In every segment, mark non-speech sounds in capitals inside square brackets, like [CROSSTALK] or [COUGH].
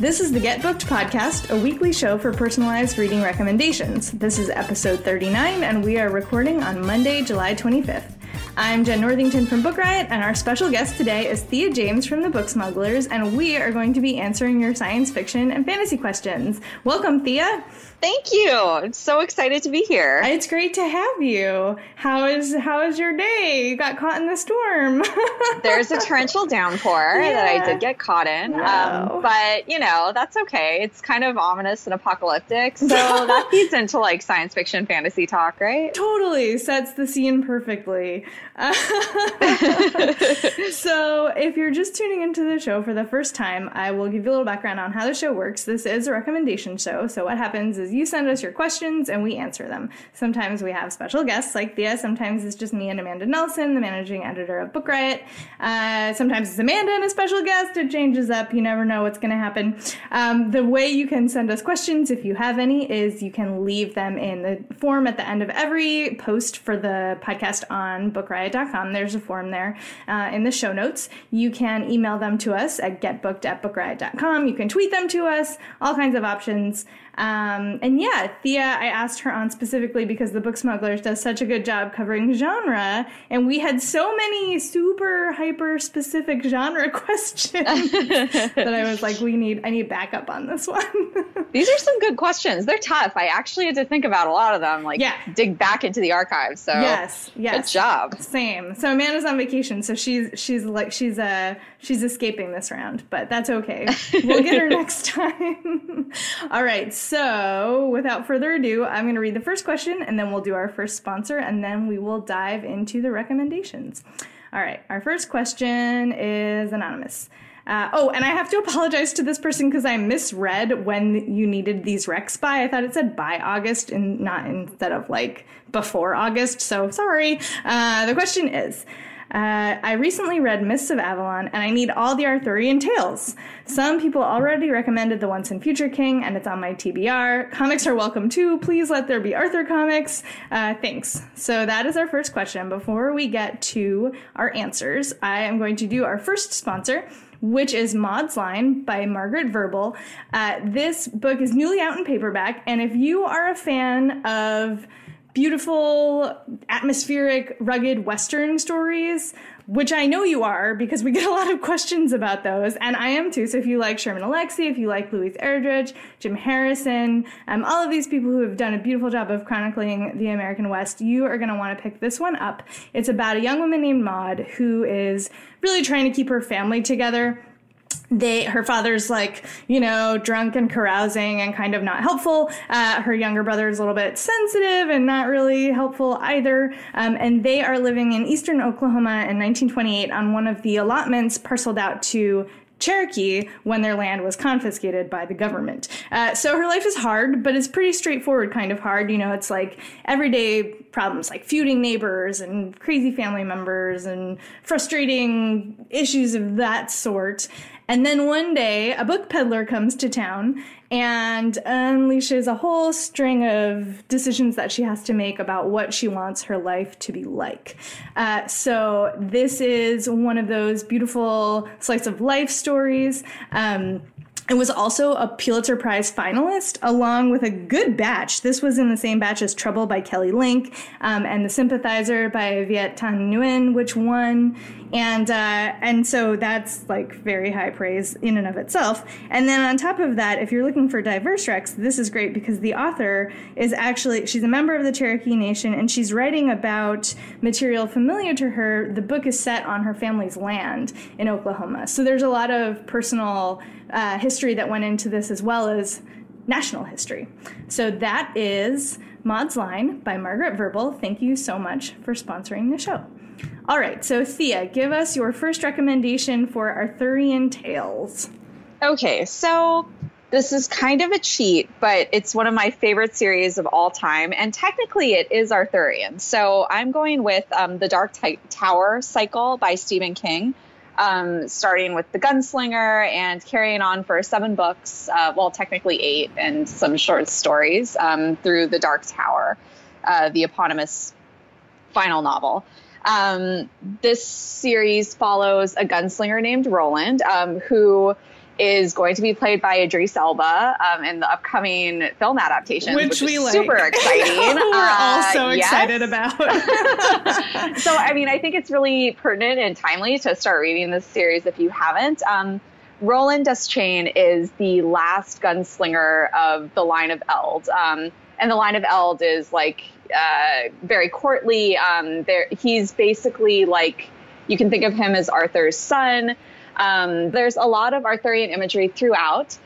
This is the Get Booked podcast, a weekly show for personalized reading recommendations. This is episode 39, and we are recording on Monday, July 25th. I'm Jenn Northington from Book Riot, and our special guest today is Thea James from the Book Smugglers, and we are going to be answering your science fiction and fantasy questions. Welcome, Thea. Thank you. I'm so excited to be here. It's great to have you. How is how is your day? You got caught in the storm. [LAUGHS] There's a torrential downpour yeah. that I did get caught in, wow. um, but you know that's okay. It's kind of ominous and apocalyptic, so [LAUGHS] that feeds into like science fiction, fantasy talk, right? Totally sets the scene perfectly. [LAUGHS] so, if you're just tuning into the show for the first time, I will give you a little background on how the show works. This is a recommendation show, so what happens is you send us your questions and we answer them. Sometimes we have special guests like Thea. Sometimes it's just me and Amanda Nelson, the managing editor of Book Riot. Uh, sometimes it's Amanda and a special guest. It changes up. You never know what's going to happen. Um, the way you can send us questions, if you have any, is you can leave them in the form at the end of every post for the podcast on bookriot.com. There's a form there uh, in the show notes. You can email them to us at getbooked at bookriot.com. You can tweet them to us, all kinds of options. Um, and yeah, Thea, I asked her on specifically because the Book Smugglers does such a good job covering genre, and we had so many super hyper specific genre [LAUGHS] questions [LAUGHS] that I was like, we need, I need backup on this one. [LAUGHS] These are some good questions. They're tough. I actually had to think about a lot of them, like yeah. dig back into the archives. So yes, yes, good job. Same. So Amanda's on vacation, so she's she's like she's uh she's escaping this round, but that's okay. We'll get her next time. All right. So, without further ado, I'm going to read the first question and then we'll do our first sponsor and then we will dive into the recommendations. All right, our first question is anonymous. Uh, oh, and I have to apologize to this person because I misread when you needed these recs by. I thought it said by August and not instead of like before August. So sorry. Uh, the question is uh, I recently read Mists of Avalon, and I need all the Arthurian tales. Some people already recommended the Once and Future King, and it's on my TBR. Comics are welcome too. Please let there be Arthur comics. Uh, thanks. So that is our first question. Before we get to our answers, I am going to do our first sponsor which is Maud's Line by Margaret Verble. Uh, this book is newly out in paperback, and if you are a fan of beautiful, atmospheric, rugged Western stories, which I know you are because we get a lot of questions about those, and I am too. So if you like Sherman Alexie, if you like Louise Erdrich, Jim Harrison, um, all of these people who have done a beautiful job of chronicling the American West, you are going to want to pick this one up. It's about a young woman named Maud who is really trying to keep her family together they her father's like you know drunk and carousing and kind of not helpful. Uh, her younger brother is a little bit sensitive and not really helpful either. Um, and they are living in eastern oklahoma in 1928 on one of the allotments parceled out to Cherokee when their land was confiscated by the government. Uh, so her life is hard, but it's pretty straightforward kind of hard. You know, it's like everyday problems like feuding neighbors and crazy family members and frustrating issues of that sort. And then one day, a book peddler comes to town and unleashes a whole string of decisions that she has to make about what she wants her life to be like. Uh, so, this is one of those beautiful slice of life stories. Um, it was also a Pulitzer Prize finalist, along with a good batch. This was in the same batch as Trouble by Kelly Link um, and The Sympathizer by Viet Thanh Nguyen, which won. And uh, and so that's like very high praise in and of itself. And then on top of that, if you're looking for diverse recs, this is great because the author is actually she's a member of the Cherokee Nation and she's writing about material familiar to her. The book is set on her family's land in Oklahoma, so there's a lot of personal uh, history that went into this as well as national history. So that is Maud's Line by Margaret Verble. Thank you so much for sponsoring the show. All right, so Thea, give us your first recommendation for Arthurian tales. Okay, so this is kind of a cheat, but it's one of my favorite series of all time. And technically, it is Arthurian. So I'm going with um, The Dark T- Tower cycle by Stephen King, um, starting with The Gunslinger and carrying on for seven books, uh, well, technically eight, and some short stories um, through The Dark Tower, uh, the eponymous final novel. Um, this series follows a gunslinger named Roland, um, who is going to be played by Idris Elba um, in the upcoming film adaptation, which, which we like. super exciting. [LAUGHS] We're uh, all so excited about. [LAUGHS] so, I mean, I think it's really pertinent and timely to start reading this series if you haven't. Um, Roland Deschain is the last gunslinger of the line of Eld. Um, and the line of Eld is like uh, very courtly. Um, there, he's basically like you can think of him as Arthur's son. Um, there's a lot of Arthurian imagery throughout.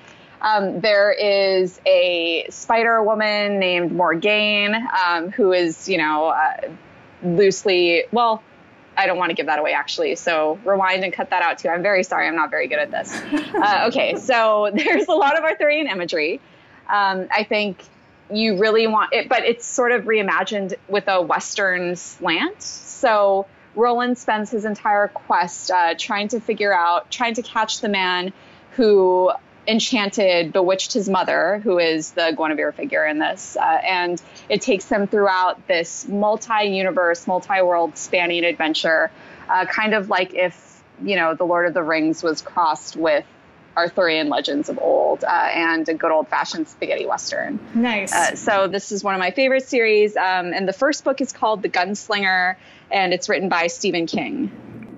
Um, there is a spider woman named Morgaine, um, who is, you know, uh, loosely, well, I don't want to give that away actually. So rewind and cut that out too. I'm very sorry. I'm not very good at this. [LAUGHS] Uh, okay. So [LAUGHS] there's a lot of Arthurian imagery. Um, I think you really want it, but it's sort of reimagined with a Western slant. So Roland spends his entire quest uh, trying to figure out, trying to catch the man who enchanted, bewitched his mother, who is the Guinevere figure in this. Uh, and it takes him throughout this multi universe, multi world spanning adventure, uh, kind of like if, you know, The Lord of the Rings was crossed with Arthurian legends of old uh, and a good old fashioned spaghetti western. Nice. Uh, so this is one of my favorite series, um, and the first book is called The Gunslinger, and it's written by Stephen King.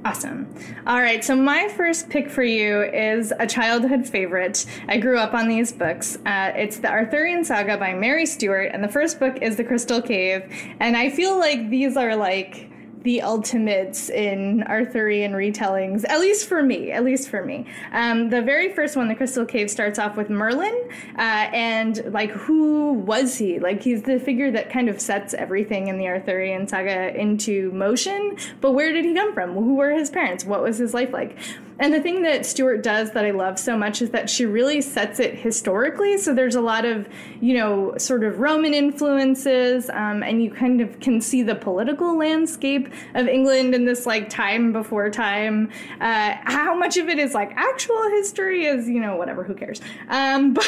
Awesome. All right, so my first pick for you is a childhood favorite. I grew up on these books. Uh, it's the Arthurian Saga by Mary Stewart, and the first book is The Crystal Cave. And I feel like these are like the ultimates in Arthurian retellings, at least for me, at least for me. Um, the very first one, The Crystal Cave, starts off with Merlin, uh, and like, who was he? Like, he's the figure that kind of sets everything in the Arthurian saga into motion, but where did he come from? Who were his parents? What was his life like? And the thing that Stewart does that I love so much is that she really sets it historically. So there's a lot of, you know, sort of Roman influences, um, and you kind of can see the political landscape of England in this like time before time. Uh, how much of it is like actual history is, you know, whatever, who cares? Um, [LAUGHS] but,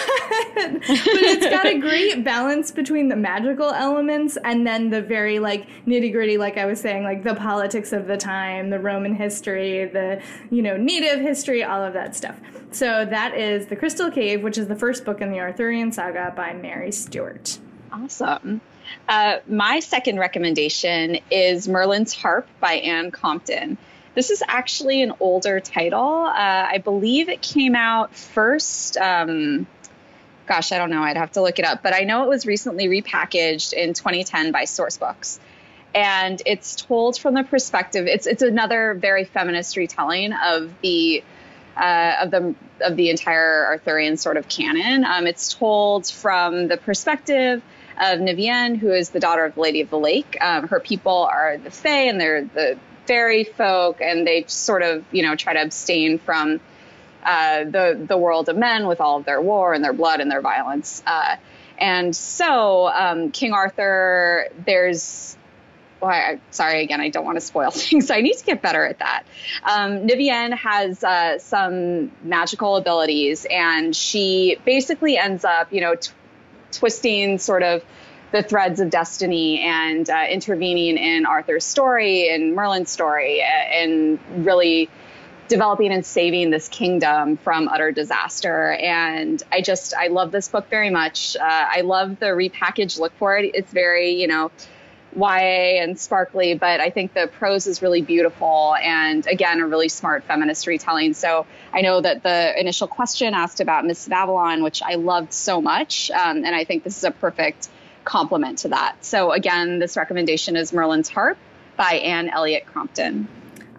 but it's got a great balance between the magical elements and then the very like nitty gritty, like I was saying, like the politics of the time, the Roman history, the, you know, native history, all of that stuff. So that is The Crystal Cave, which is the first book in the Arthurian saga by Mary Stewart. Awesome. Uh, my second recommendation is Merlin's Harp by Anne Crompton. This is actually an older title. Uh, I believe it came out first. Um, gosh, I don't know. I'd have to look it up. But I know it was recently repackaged in 2010 by Sourcebooks and it's told from the perspective. It's it's another very feminist retelling of the uh, of the of the entire Arthurian sort of canon. Um, it's told from the perspective of Nivienne, who is the daughter of the Lady of the Lake. Um, her people are the Fae, and they're the fairy folk, and they sort of you know try to abstain from uh, the the world of men with all of their war and their blood and their violence. Uh, and so um, King Arthur, there's well, I, sorry again, I don't want to spoil [LAUGHS] things. So I need to get better at that. Um, Nivienne has uh, some magical abilities, and she basically ends up, you know, t- twisting sort of the threads of destiny and uh, intervening in Arthur's story and Merlin's story, and really developing and saving this kingdom from utter disaster. And I just, I love this book very much. Uh, I love the repackaged look for it. It's very, you know, YA and sparkly, but I think the prose is really beautiful and again, a really smart feminist retelling. So I know that the initial question asked about Mists of Avalon, which I loved so much, um, and I think this is a perfect complement to that. So again, this recommendation is Merlin's Harp by Anne Eliot Crompton.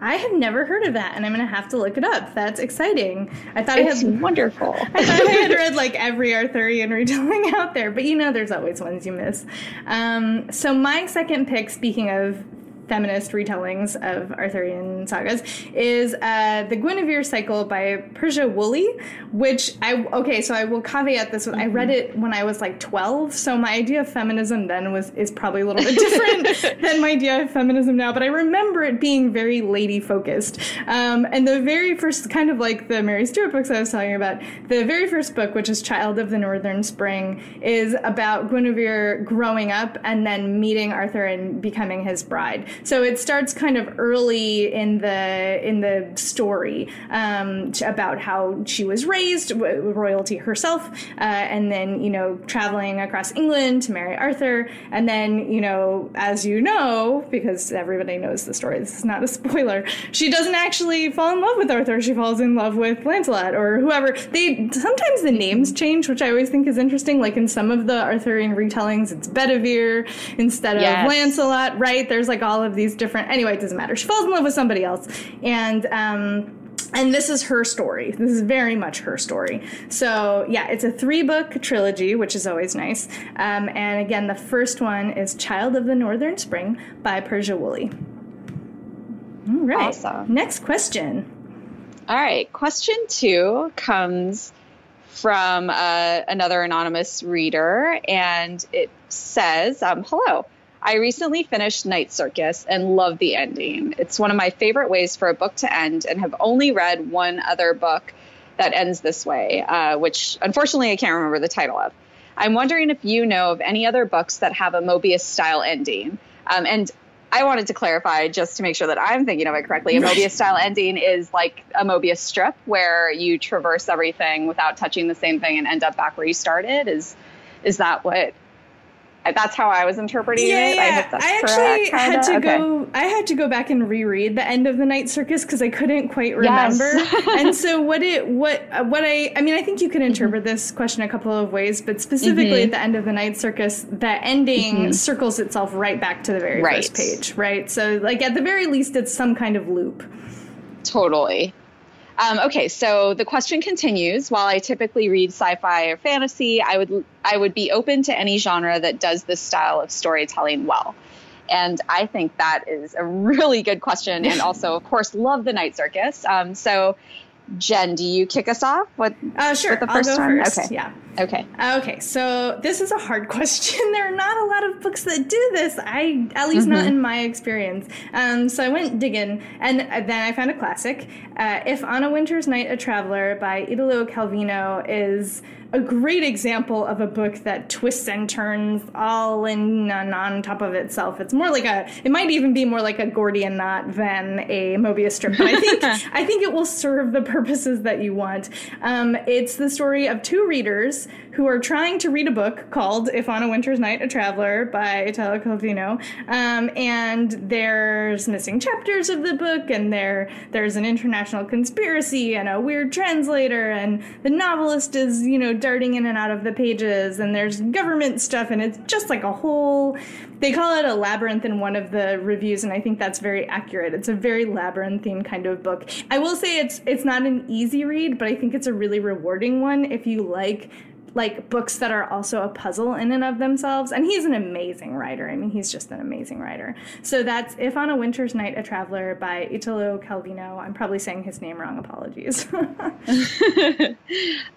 I have never heard of that, and I'm gonna have to look it up. That's exciting. I thought it's I had wonderful. [LAUGHS] I thought I had read like every Arthurian [LAUGHS] retelling out there, but you know, there's always ones you miss. Um, so my second pick, speaking of feminist retellings of Arthurian sagas is uh, the Guinevere cycle by Persia Woolley, which I okay, so I will caveat this with I read it when I was like 12, so my idea of feminism then was is probably a little bit different [LAUGHS] than my idea of feminism now, but I remember it being very lady focused. Um, and the very first kind of like the Mary Stewart books I was talking about, the very first book, which is Child of the Northern Spring, is about Guinevere growing up and then meeting Arthur and becoming his bride. So it starts kind of early in the in the story um, about how she was raised, royalty herself, uh, and then you know traveling across England to marry Arthur, and then you know as you know because everybody knows the story. This is not a spoiler. She doesn't actually fall in love with Arthur. She falls in love with Lancelot or whoever. They sometimes the names change, which I always think is interesting. Like in some of the Arthurian retellings, it's Bedivere instead yes. of Lancelot. Right? There's like all of these different. Anyway, it doesn't matter. She falls in love with somebody else, and um, and this is her story. This is very much her story. So yeah, it's a three book trilogy, which is always nice. Um, and again, the first one is Child of the Northern Spring by Persia Woolley. All right. Awesome. Next question. All right. Question two comes from uh, another anonymous reader, and it says, um, "Hello." I recently finished Night Circus and love the ending. It's one of my favorite ways for a book to end, and have only read one other book that ends this way, uh, which unfortunately I can't remember the title of. I'm wondering if you know of any other books that have a Mobius style ending. Um, and I wanted to clarify just to make sure that I'm thinking of it correctly. A [LAUGHS] Mobius style ending is like a Mobius strip where you traverse everything without touching the same thing and end up back where you started. Is is that what that's how I was interpreting yeah, it. Yeah, I, I actually correct, had to okay. go. I had to go back and reread the end of the Night Circus because I couldn't quite remember. Yes. [LAUGHS] and so what it what what I I mean I think you can interpret mm-hmm. this question a couple of ways, but specifically mm-hmm. at the end of the Night Circus, the ending mm-hmm. circles itself right back to the very right. first page, right? So like at the very least, it's some kind of loop. Totally. Um, okay, so the question continues. While I typically read sci-fi or fantasy, I would I would be open to any genre that does this style of storytelling well. And I think that is a [LAUGHS] really good question, and also, of course, love the Night Circus. Um, so, Jen, do you kick us off? What? Uh, sure. With the 1st one? First. Okay. Yeah. Okay. Okay. So this is a hard [LAUGHS] question. there are not a lot of books that do this. I, at least mm-hmm. not in my experience. Um, so I went digging, and then I found a classic. Uh, if on a Winter's Night, a Traveler by Italo Calvino is a great example of a book that twists and turns all in and on top of itself. It's more like a, it might even be more like a Gordian knot than a Mobius strip. But I think, [LAUGHS] I think it will serve the purposes that you want. Um, it's the story of two readers who are trying to read a book called If on a Winter's Night, a Traveler by Italo Calvino. Um, and there's missing chapters of the book, and there there's an international conspiracy and a weird translator, and the novelist is, you know, darting in and out of the pages, and there's government stuff, and it's just like a whole. They call it a labyrinth in one of the reviews, and I think that's very accurate. It's a very labyrinthine kind of book. I will say it's it's not an easy read, but I think it's a really rewarding one if you like like books that are also a puzzle in and of themselves. And he's an amazing writer. I mean, he's just an amazing writer. So that's If on a Winter's Night, a Traveler by Italo Calvino. I'm probably saying his name wrong. Apologies. [LAUGHS]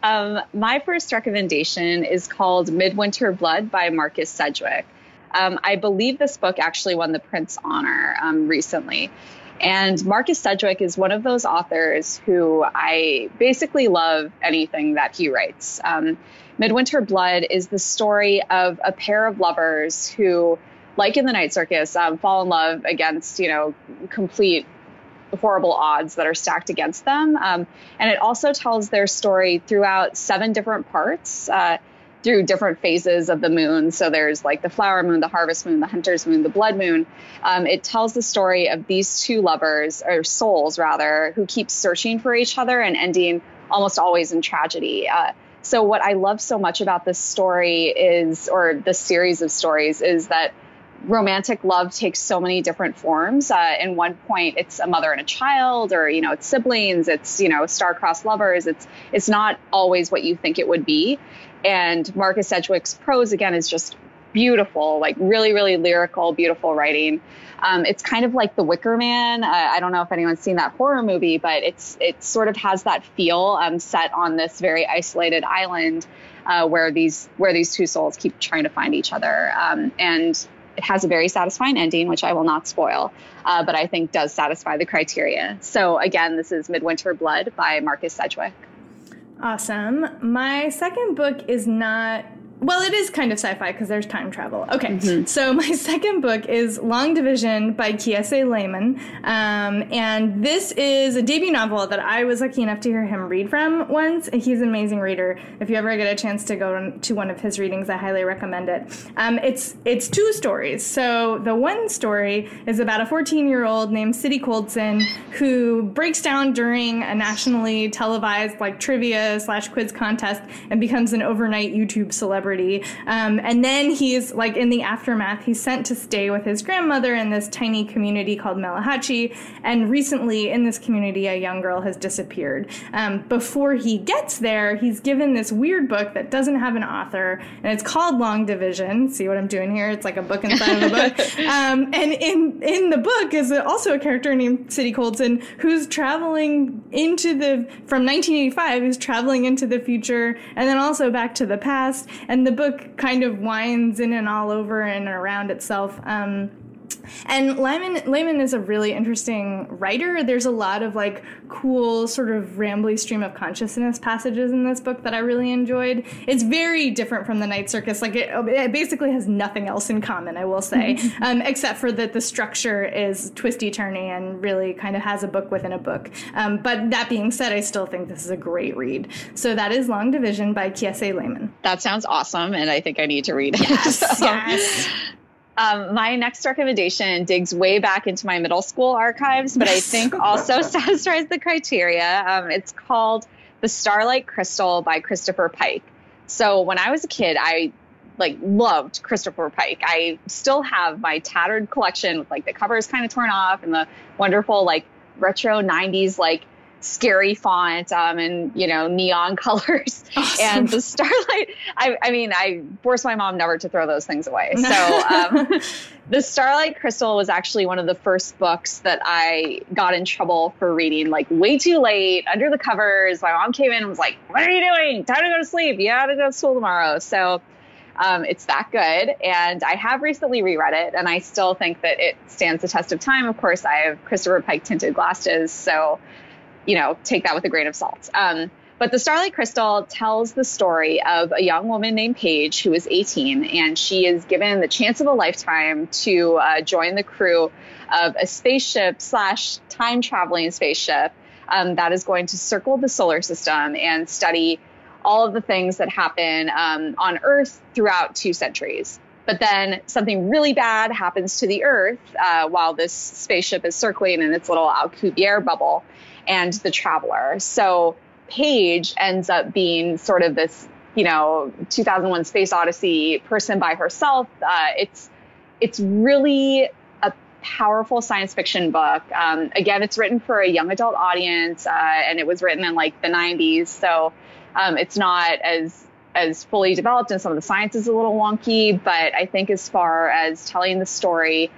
um, my first recommendation is called Midwinter Blood by Marcus Sedgwick. Um, I believe this book actually won the Printz Honor um, recently. And Marcus Sedgwick is one of those authors who I basically love anything that he writes. Um, Midwinter Blood is the story of a pair of lovers who, like in the Night Circus, um, fall in love against, you know, complete horrible odds that are stacked against them. Um, and it also tells their story throughout seven different parts. Uh, through different phases of the moon. So there's like the flower moon, the harvest moon, the hunter's moon, the blood moon. Um, it tells the story of these two lovers, or souls rather, who keep searching for each other and ending almost always in tragedy. Uh, so, what I love so much about this story is, or this series of stories, is that romantic love takes so many different forms. Uh, in one point, it's a mother and a child, or you know, it's siblings, it's you know, star-crossed lovers. It's it's not always what you think it would be. And Marcus Sedgwick's prose again is just beautiful, like really, really lyrical, beautiful writing. Um, it's kind of like The Wicker Man. Uh, I don't know if anyone's seen that horror movie, but it's it sort of has that feel um, set on this very isolated island uh, where these where these two souls keep trying to find each other. Um, and it has a very satisfying ending, which I will not spoil, uh, but I think does satisfy the criteria. So again, this is Midwinter Blood by Marcus Sedgwick. Awesome. My second book is not well, it is kind of sci-fi because there's time travel. Okay, mm-hmm. so my [LAUGHS] second book is Long Division by Kiese Laymon, um, and this is a debut novel that I was lucky enough to hear him read from once. He's an amazing reader. If you ever get a chance to go to one of his readings, I highly recommend it. Um, it's it's two stories. So the one story is about a 14-year-old named City Coldson who breaks down during a nationally televised like trivia slash quiz contest and becomes an overnight YouTube celebrity celebrity. Um, and then he's like in the aftermath, he's sent to stay with his grandmother in this tiny community called Melahatchie. And recently, in this community, a young girl has disappeared. Um, before he gets there, he's given this weird book that doesn't have an author, and it's called Long Division. See what I'm doing here? It's like a book inside of a book. [LAUGHS] Um, and in in the book is also a character named City Coldson who's traveling into the from 1985, who's traveling into the future, and then also back to the past. And the book kind of winds in and all over and around itself. Um, and Lyman Laymon is a really interesting writer. There's a lot of like cool sort of rambly stream of consciousness passages in this book that I really enjoyed. It's very different from the Night Circus. Like it, it basically has nothing else in common, I will say, [LAUGHS] um, except for that the structure is twisty turny and really kind of has a book within a book. Um, but that being said, I still think this is a great read. So that is Long Division by Kiese Laymon. That sounds awesome, and I think I need to read it. Yes, [LAUGHS] so. yes. Um, my next recommendation digs way back into my middle school archives, but I [LAUGHS] think also [LAUGHS] satisfies the criteria. Um, it's called The Starlight Crystal by Christopher Pike. So when I was a kid, I like loved Christopher Pike. I still have my tattered collection with like the covers kind of torn off and the wonderful like retro 90s like scary font um, and you know neon [LAUGHS] colors awesome. and the starlight I, I, mean i forced my mom never to throw those things away so um, [LAUGHS] the starlight crystal was actually one of the first books that i got in trouble for reading like way too late under the covers my mom came in and was like what are you doing time to go to sleep you have to go to school tomorrow so um, it's that good. And I have recently reread it, and I still think that it stands the test of time. Of course, I have Christopher Pike tinted glasses, so you know, take that with a grain of salt. Um, but the Starlight Crystal tells the story of a young woman named Paige who is 18, and she is given the chance of a lifetime to uh, join the crew of a spaceship slash time traveling spaceship um, that is going to circle the solar system and study all of the things that happen um, on Earth throughout two centuries. But then something really bad happens to the Earth uh, while this spaceship is circling in its little Alcubierre bubble and the traveler. So Paige ends up being sort of this, you know, 2001 Space Odyssey person by herself. Uh, it's it's really a powerful science fiction book. Um, again, it's written for a young adult audience, uh, and it was written in like the 90s, so um, it's not as as fully developed, and some of the science is a little wonky. But I think as far as telling the story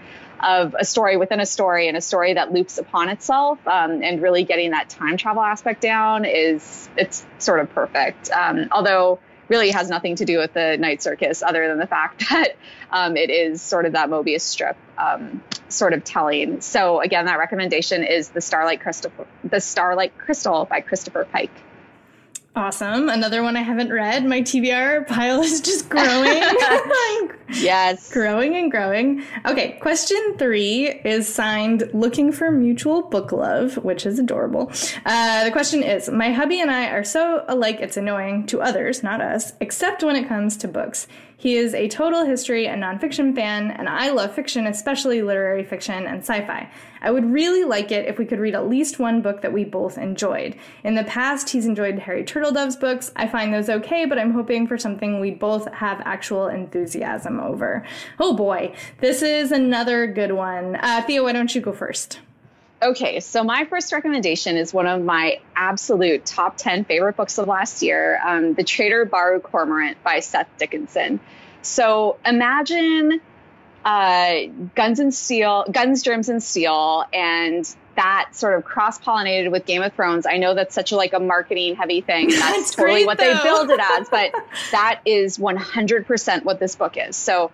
of a story within a story and a story that loops upon itself um, and really getting that time travel aspect down is it's sort of perfect. Um, although really has nothing to do with the night circus other than the fact [LAUGHS] that um, it is sort of that mobius strip um, sort of telling. So again that recommendation is the starlight crystal the starlight crystal by christopher pike Awesome. Another one I haven't read. My TBR pile is just [LAUGHS] growing. yes. [LAUGHS] growing and growing. Okay, question three is signed Looking for Mutual Book Love, which is adorable. Uh, the question is My hubby and I are so alike it's annoying to others, not us, except when it comes to books. He is a total history and nonfiction fan, and I love fiction, especially literary fiction and sci fi. I would really like it if we could read at least one book that we both enjoyed. In the past, he's enjoyed Harry Turtledove's books. I find those okay, but I'm hoping for something we both have actual enthusiasm over. Oh boy, this is another good one. Uh, Thea, why don't you go first? Okay, so my first recommendation is one of my absolute top 10 favorite books of last year um, The Traitor Baru Cormorant by Seth Dickinson. So imagine uh, Guns and Steel, Guns, Germs and Steel, and that sort of cross pollinated with Game of Thrones. I know that's such a like a marketing heavy thing. And [LAUGHS] that's, that's totally great, what though. they build it as, but [LAUGHS] that is 100% what this book is. So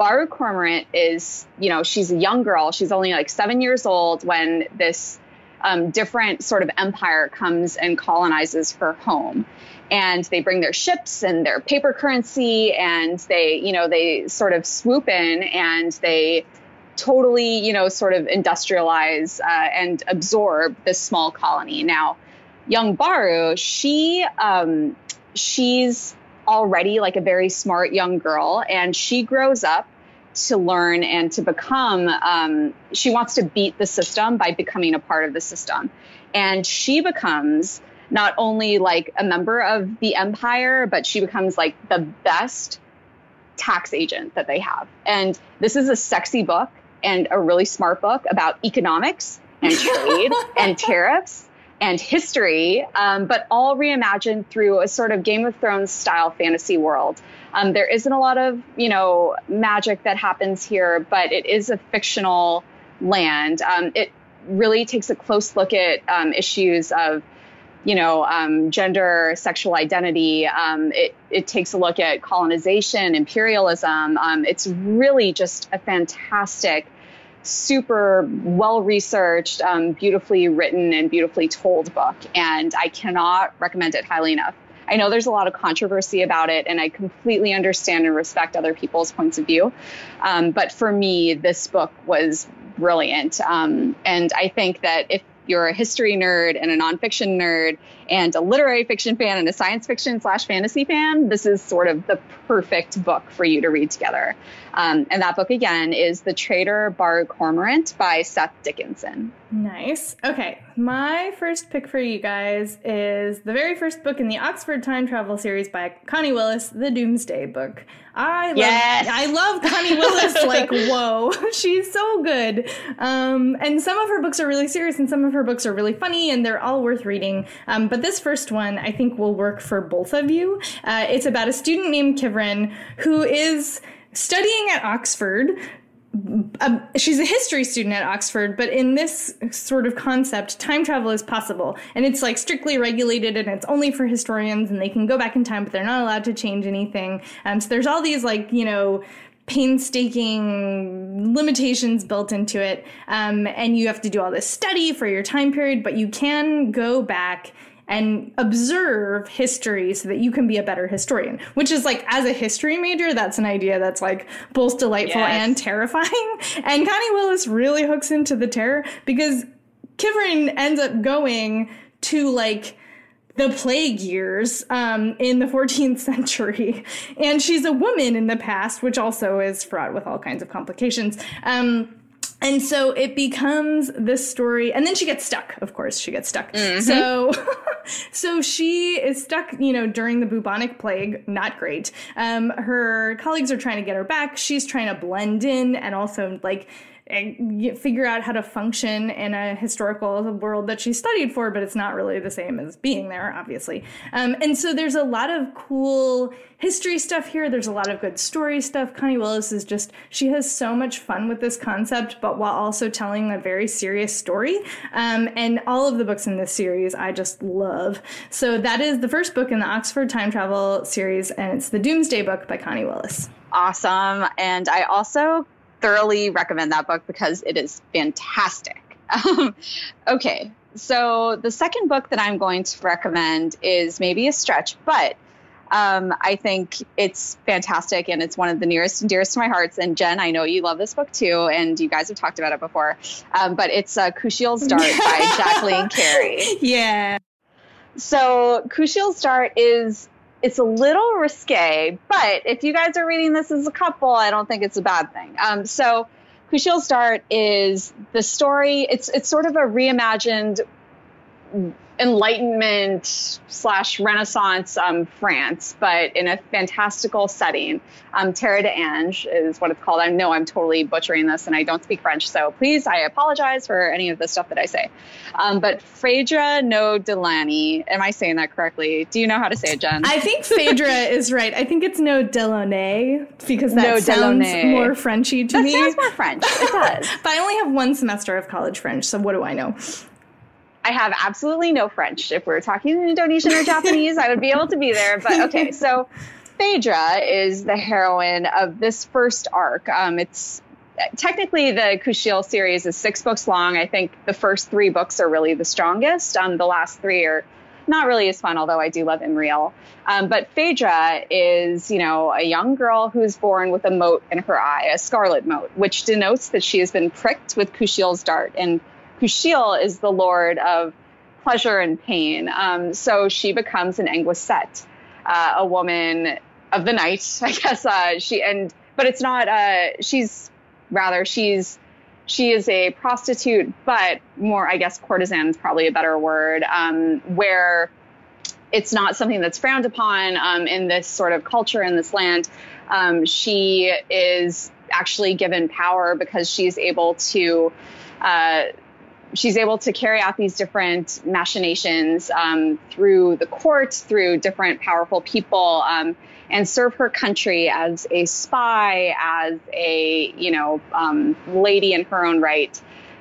Baru Cormorant is, you know, she's a young girl. She's only like seven years old when this um, different sort of empire comes and colonizes her home. And they bring their ships and their paper currency, and they, you know, they sort of swoop in and they totally, you know, sort of industrialize uh, and absorb this small colony. Now, young Baru, she um, she's already like a very smart young girl, and she grows up to learn and to become. Um, she wants to beat the system by becoming a part of the system, and she becomes not only like a member of the empire, but she becomes like the best tax agent that they have. And this is a sexy book and a really smart book about economics and [LAUGHS] trade and tariffs and history, um, but all reimagined through a sort of Game of Thrones style fantasy world. Um, there isn't a lot of, you know, magic that happens here, but it is a fictional land. Um, it really takes a close look at um, issues of, you know, um, gender, sexual identity. Um, it, it takes a look at colonization, imperialism. it's really just a fantastic super well researched, um, beautifully written, and beautifully told book. And I cannot recommend it highly enough. I know there's a lot of controversy about it, and I completely understand and respect other people's points of view. Um, but for me, this book was brilliant. Um, and I think that if you're a history nerd and a nonfiction nerd and a literary fiction fan and a science fiction slash fantasy fan, this is sort of the perfect book for you to read together. Um, and that book again is The Traitor Baru Cormorant by Seth Dickinson. Nice. Okay, my first pick for you guys is the very first book in the Oxford Time Travel series by Connie Willis, The Doomsday Book. I love, yes. I love Connie Willis. [LAUGHS] like, whoa, [LAUGHS] she's so good. Um, and some of her books are really serious, and some of her books are really funny, and they're all worth reading. Um, but this first one, I think, will work for both of you. Uh, it's about a student named Kivrin who is studying at Oxford um, she's a history student at Oxford, but in this sort of concept, time travel is possible. And it's like strictly regulated and it's only for historians and they can go back in time, but they're not allowed to change anything. Um, so there's all these like, you know, painstaking limitations built into it. Um, and you have to do all this study for your time period, but you can go back and observe history so that you can be a better historian. Which is like, as a history major, that's an idea that's like both delightful yes. and terrifying. [LAUGHS] And Connie Willis really hooks into the terror because Kivrin ends up going to like the plague years um, in the 14th [LAUGHS] century. And she's a woman in the past, which also is fraught with all kinds of complications. Um, and so it becomes this story and then she gets stuck of course she gets stuck mm-hmm. so [LAUGHS] so she is stuck you know during the bubonic plague not great um, her colleagues are trying to get her back she's trying to blend in and also like figure out how to function in a historical world that she studied for, but it's not really the same as being there, obviously. Um, and so there's a lot of cool history stuff here. There's a lot of good story stuff. Connie Willis is just, she has so much fun with this concept, but while also telling a very serious story. Um, and all of the books in this series I just love. So that is the first book in the Oxford Time Travel series, and it's The Doomsday Book by Connie Willis. Awesome. And I also thoroughly recommend that book because it is fantastic. Um, okay, so the second book that I'm going to recommend is maybe a stretch, but um, I think it's fantastic and it's one of the nearest and dearest to my hearts. And Jen, I know you love this book too, and you guys have talked about it before. Um, but it's uh, Kushiel's Dart by [LAUGHS] Jacqueline Carey. Yeah. So Kushiel's Dart is it's a little risque, but if you guys are reading this as a couple, I don't think it's a bad thing. Um, so, Kushiel's Dart is the story. It's it's sort of a reimagined Enlightenment slash Renaissance um, France, but in a fantastical setting. Um, Terre d'Ange is what it's called. I know I'm totally butchering this and I don't speak French, so please, I apologize for any of the stuff that I say. Um, but Phaedra No Delany, am I saying that correctly? Do you know how to say it, Jen? I think Phaedra [LAUGHS] is right. I think it's No Delaunay because that no sounds Delaunay. more Frenchy to that me. It sounds more French. It does. [LAUGHS] but I only have one semester of college French, so what do I know? I have absolutely no French. If we're talking Indonesian or Japanese, I would be able to be there. But okay, so Phaedra is the heroine of this first arc. Um, it's technically the Kushiel series is six books long. I think the first three books are really the strongest. Um, the last three are not really as fun, although I do love Imriel. Um, but Phaedra is, you know, a young girl who's born with a mote in her eye, a scarlet mote, which denotes that she has been pricked with Kushiel's dart. And Kushiel is the lord of pleasure and pain. Um, so she becomes an Anguisette, uh, a woman of the night, [LAUGHS] I guess. Uh, she and but it's not. Uh, she's rather she's she is a prostitute, but more I guess courtesan is probably a better word. Um, where it's not something that's frowned upon um, in this sort of culture in this land. Um, she is actually given power because she's able to uh, she's able to carry out these different machinations um, through the courts, through different powerful people, um, and serve her country as a spy, as a you know um, lady in her own right,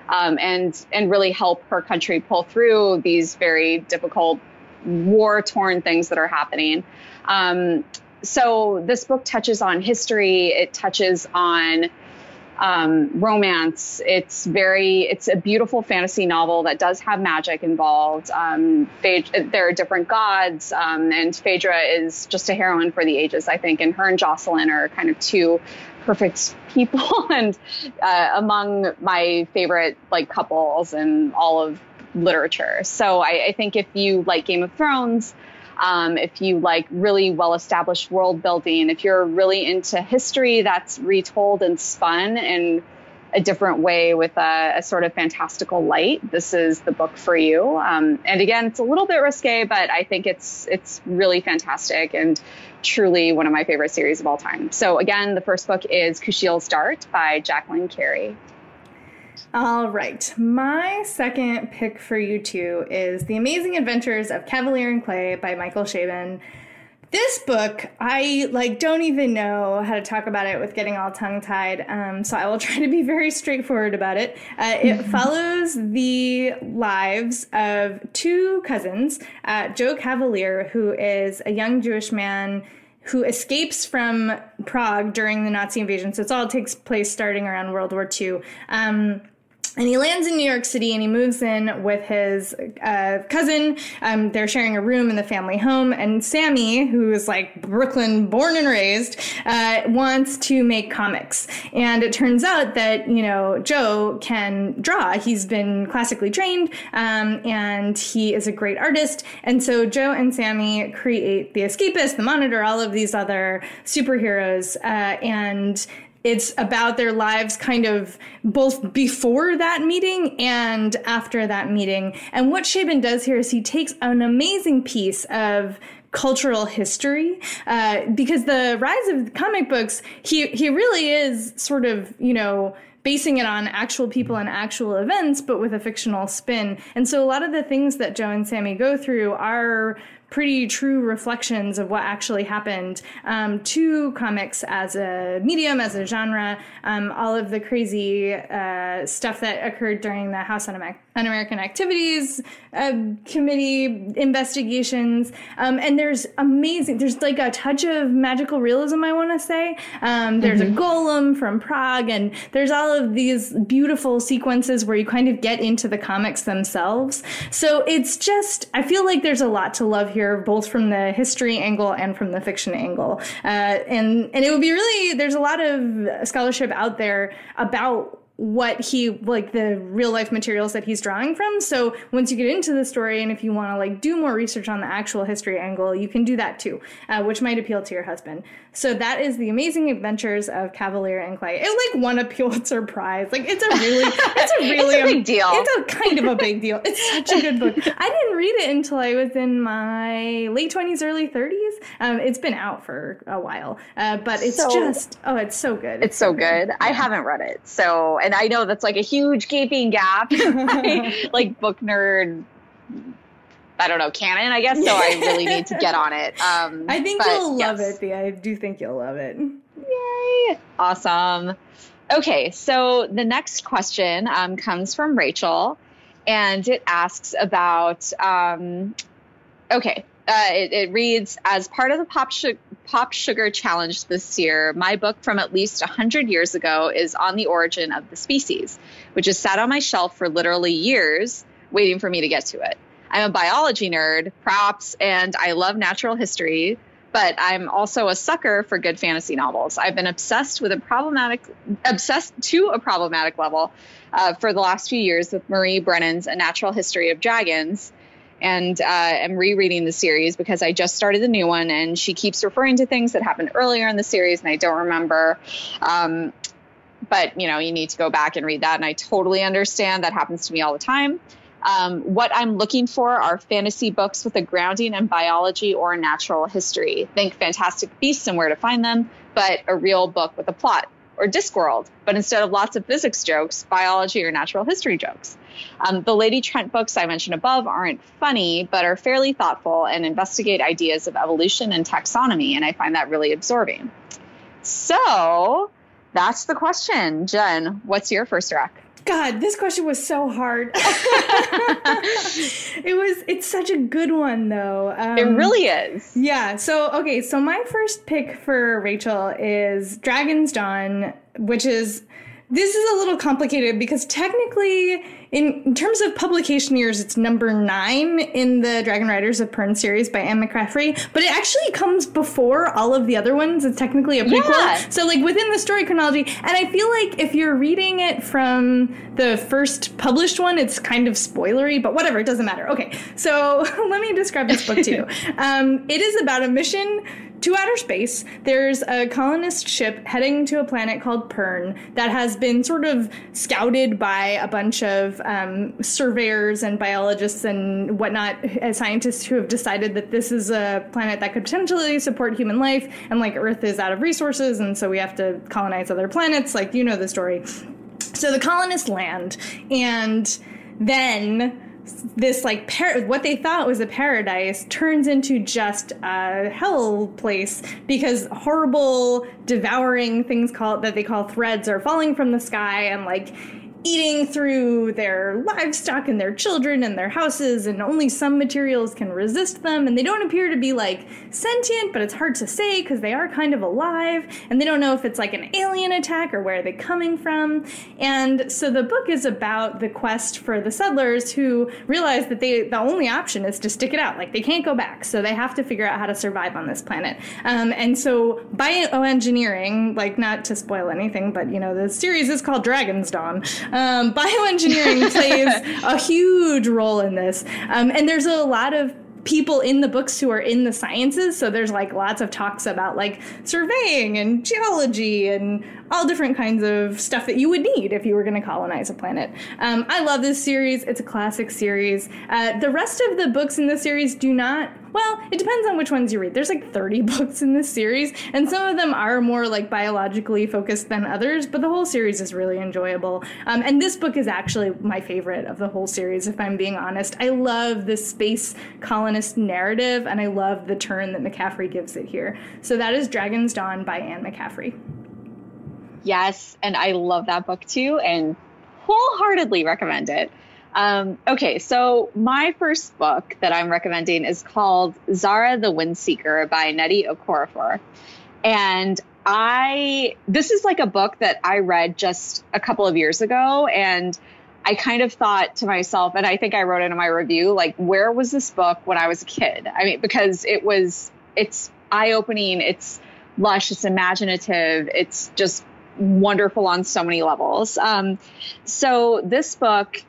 um, and and really help her country pull through these very difficult war torn things that are happening. Um, so this book touches on history. It touches on um, romance. It's very, it's a beautiful fantasy novel that does have magic involved. Um, there are different gods, um, and Phaedra is just a heroine for the ages, I think. And her and Joscelin are kind of two perfect people, [LAUGHS] and uh, among my favorite like couples in all of literature. So I, I think if you like Game of Thrones. Um, if you like really well established world building, if you're really into history that's retold and spun in a different way with a, a sort of fantastical light, this is the book for you. Um, and again, it's a little bit risque, but I think it's it's really fantastic and truly one of my favorite series of all time. So again, the first book is Kushiel's Dart by Jacqueline Carey. All right. My second pick for you two is The Amazing Adventures of Cavalier and Clay by Michael Chabon. This book, I like don't even know how to talk about it with getting all tongue tied. Um, so I will [LAUGHS] try to be very straightforward about it. Uh, it follows the lives of two cousins, uh, Joe Cavalier, who is a young Jewish man who escapes from Prague during the Nazi invasion. So it all takes place starting around World War II. Um, and he lands in New York City and he moves in with his uh, cousin. Um, they're sharing a room in the family home. And Sammy, who is like Brooklyn born and raised, uh, wants to make comics. And it turns out that, you know, Joe can draw. He's been classically trained um, and he is a great artist. And so Joe and Sammy create The Escapist, The Monitor, all of these other superheroes. Uh, and it's about their lives kind of both before that meeting and after that meeting. And what Chabon does here is he takes an amazing piece of cultural history uh, because the rise of comic books he he really is sort of you know basing it on actual people and actual events but with a fictional spin and so a lot of the things that joe and sammy go through are pretty true reflections of what actually happened um, to comics as a medium, as a genre, um, all of the crazy uh, stuff that occurred during the House Un-American Activities uh, Committee investigations. Um, and there's amazing, there's like a touch of magical realism, I want to say. Um, there's mm-hmm. a golem from Prague, and there's all of these beautiful sequences where you kind of get into the comics themselves. So it's just, I feel like there's a lot to love here here, both from the history angle and from the fiction angle. Uh, and and it would be really there's a lot of scholarship out there about what he like the real life materials that he's drawing from. So once you get into the story, and if you want to like do more research on the actual history angle, you can do that too, uh, which might appeal to your husband. So that is the amazing adventures of Cavalier and Clay. It like won a Pulitzer Prize. Like it's a really, [LAUGHS] it's a really it's a big deal. It's a kind of a big deal. It's such a good book. [LAUGHS] I didn't read it until I was in my late twenties, early thirties. Um, it's been out for a while, uh, but it's so, just oh, it's so good. It's, it's so, good. good. I haven't read it, so and I know that's like a huge gaping gap, [LAUGHS] like book nerd. I don't know canon, I guess. So I really need to get on it. Um, [LAUGHS] I think but, you'll love yes. it. I do think you'll love it. Yay! Awesome. Okay, so the next question um, comes from Rachel, and it asks about. Um, okay, uh, it, it, reads as part of the pop, Su- pop sugar challenge this year my book from at least 100 years ago is on the origin of the species which has sat on my shelf for literally years waiting for me to get to it i'm a biology nerd props and i love natural history but i'm also a sucker for good fantasy novels i've been obsessed with a problematic obsessed to a problematic level uh, for the last few years with marie brennan's a natural history of dragons and uh, am rereading the series because I just started the new one, and she keeps referring to things that happened earlier in the series, and I don't remember. Um, but you know, you need to go back and read that, and I totally understand that happens to me all the time. Um, what I'm looking for are fantasy books with a grounding in biology or natural history. Think Fantastic Beasts and where to find them, but a real book with a plot or Discworld, but instead of lots of physics jokes, biology or natural history jokes. Um, the Lady Trent books I mentioned above aren't funny, but are fairly thoughtful and investigate ideas of evolution and taxonomy, and I find that really absorbing. So that's the question. Jenn, what's your first rec? God, this question was so hard. [LAUGHS] it was. It's such a good one, though. Um, it really is. Yeah. So okay. So my first pick for Rachel is Dragon's Dawn, which is this is a little complicated because technically, in, in, terms of publication years, it's number nine in the Dragon Riders of Pern series by Anne McCaffrey, but it actually comes before all of the other ones. It's technically a prequel. Yeah. So, like, within the story chronology, and I feel like if you're reading it from the first published one, it's kind of spoilery, but whatever, it doesn't matter. Okay, so [LAUGHS] let me describe this book to you. [LAUGHS] Um, it is about a mission to outer space. There's a colonist ship heading to a planet called Pern that has been sort of scouted by a bunch of um, surveyors and biologists and whatnot, uh, scientists who have decided that this is a planet that could potentially support human life. And like Earth is out of resources, and so we have to colonize other planets. Like, you know the story. So the colonists land, and then this like par- what they thought was a paradise turns into just a hell place because horrible devouring things called that they call threads are falling from the sky and like eating through their livestock and their children and their houses, and only some materials can resist them. And they don't appear to be like sentient, but it's hard to say because they are kind of alive, and they don't know if it's like an alien attack or where they're coming from. And so the book is about the quest for the settlers who realize that they the only option is to stick it out. Like they can't go back, so they have to figure out how to survive on this planet. Um, and so bioengineering, like not to spoil anything, but you know the series is called Dragon's Dawn. Um, bioengineering [LAUGHS] plays a huge role in this. Um, and there's a lot of people in the books who are in the sciences. So there's like lots of talks about like surveying and geology and all different kinds of stuff that you would need if you were going to colonize a planet. Um, I love this series. It's a classic series. Uh, the rest of the books in the series do not. Well, it depends on which ones you read. There's like 30 [LAUGHS] books in this series, and some of them are more like biologically focused than others, but the whole series is really enjoyable. Um, and this book is actually my favorite of the whole series, if I'm being honest. I love the space colonist narrative, and I love the turn that McCaffrey gives it here. So that is Dragon's Dawn by Anne McCaffrey. Yes, and I love that book too, and wholeheartedly recommend it. Um, okay, so my first book that I'm recommending is called Zahrah the Windseeker by Nnedi Okorafor. And I, this is like a book that I read just a couple of years ago. And I kind of thought to myself, and I think I wrote it in my review, like, where was this book when I was a kid? I mean, because it was, it's eye opening, it's lush, it's imaginative, it's just wonderful on so many levels. Um, so this book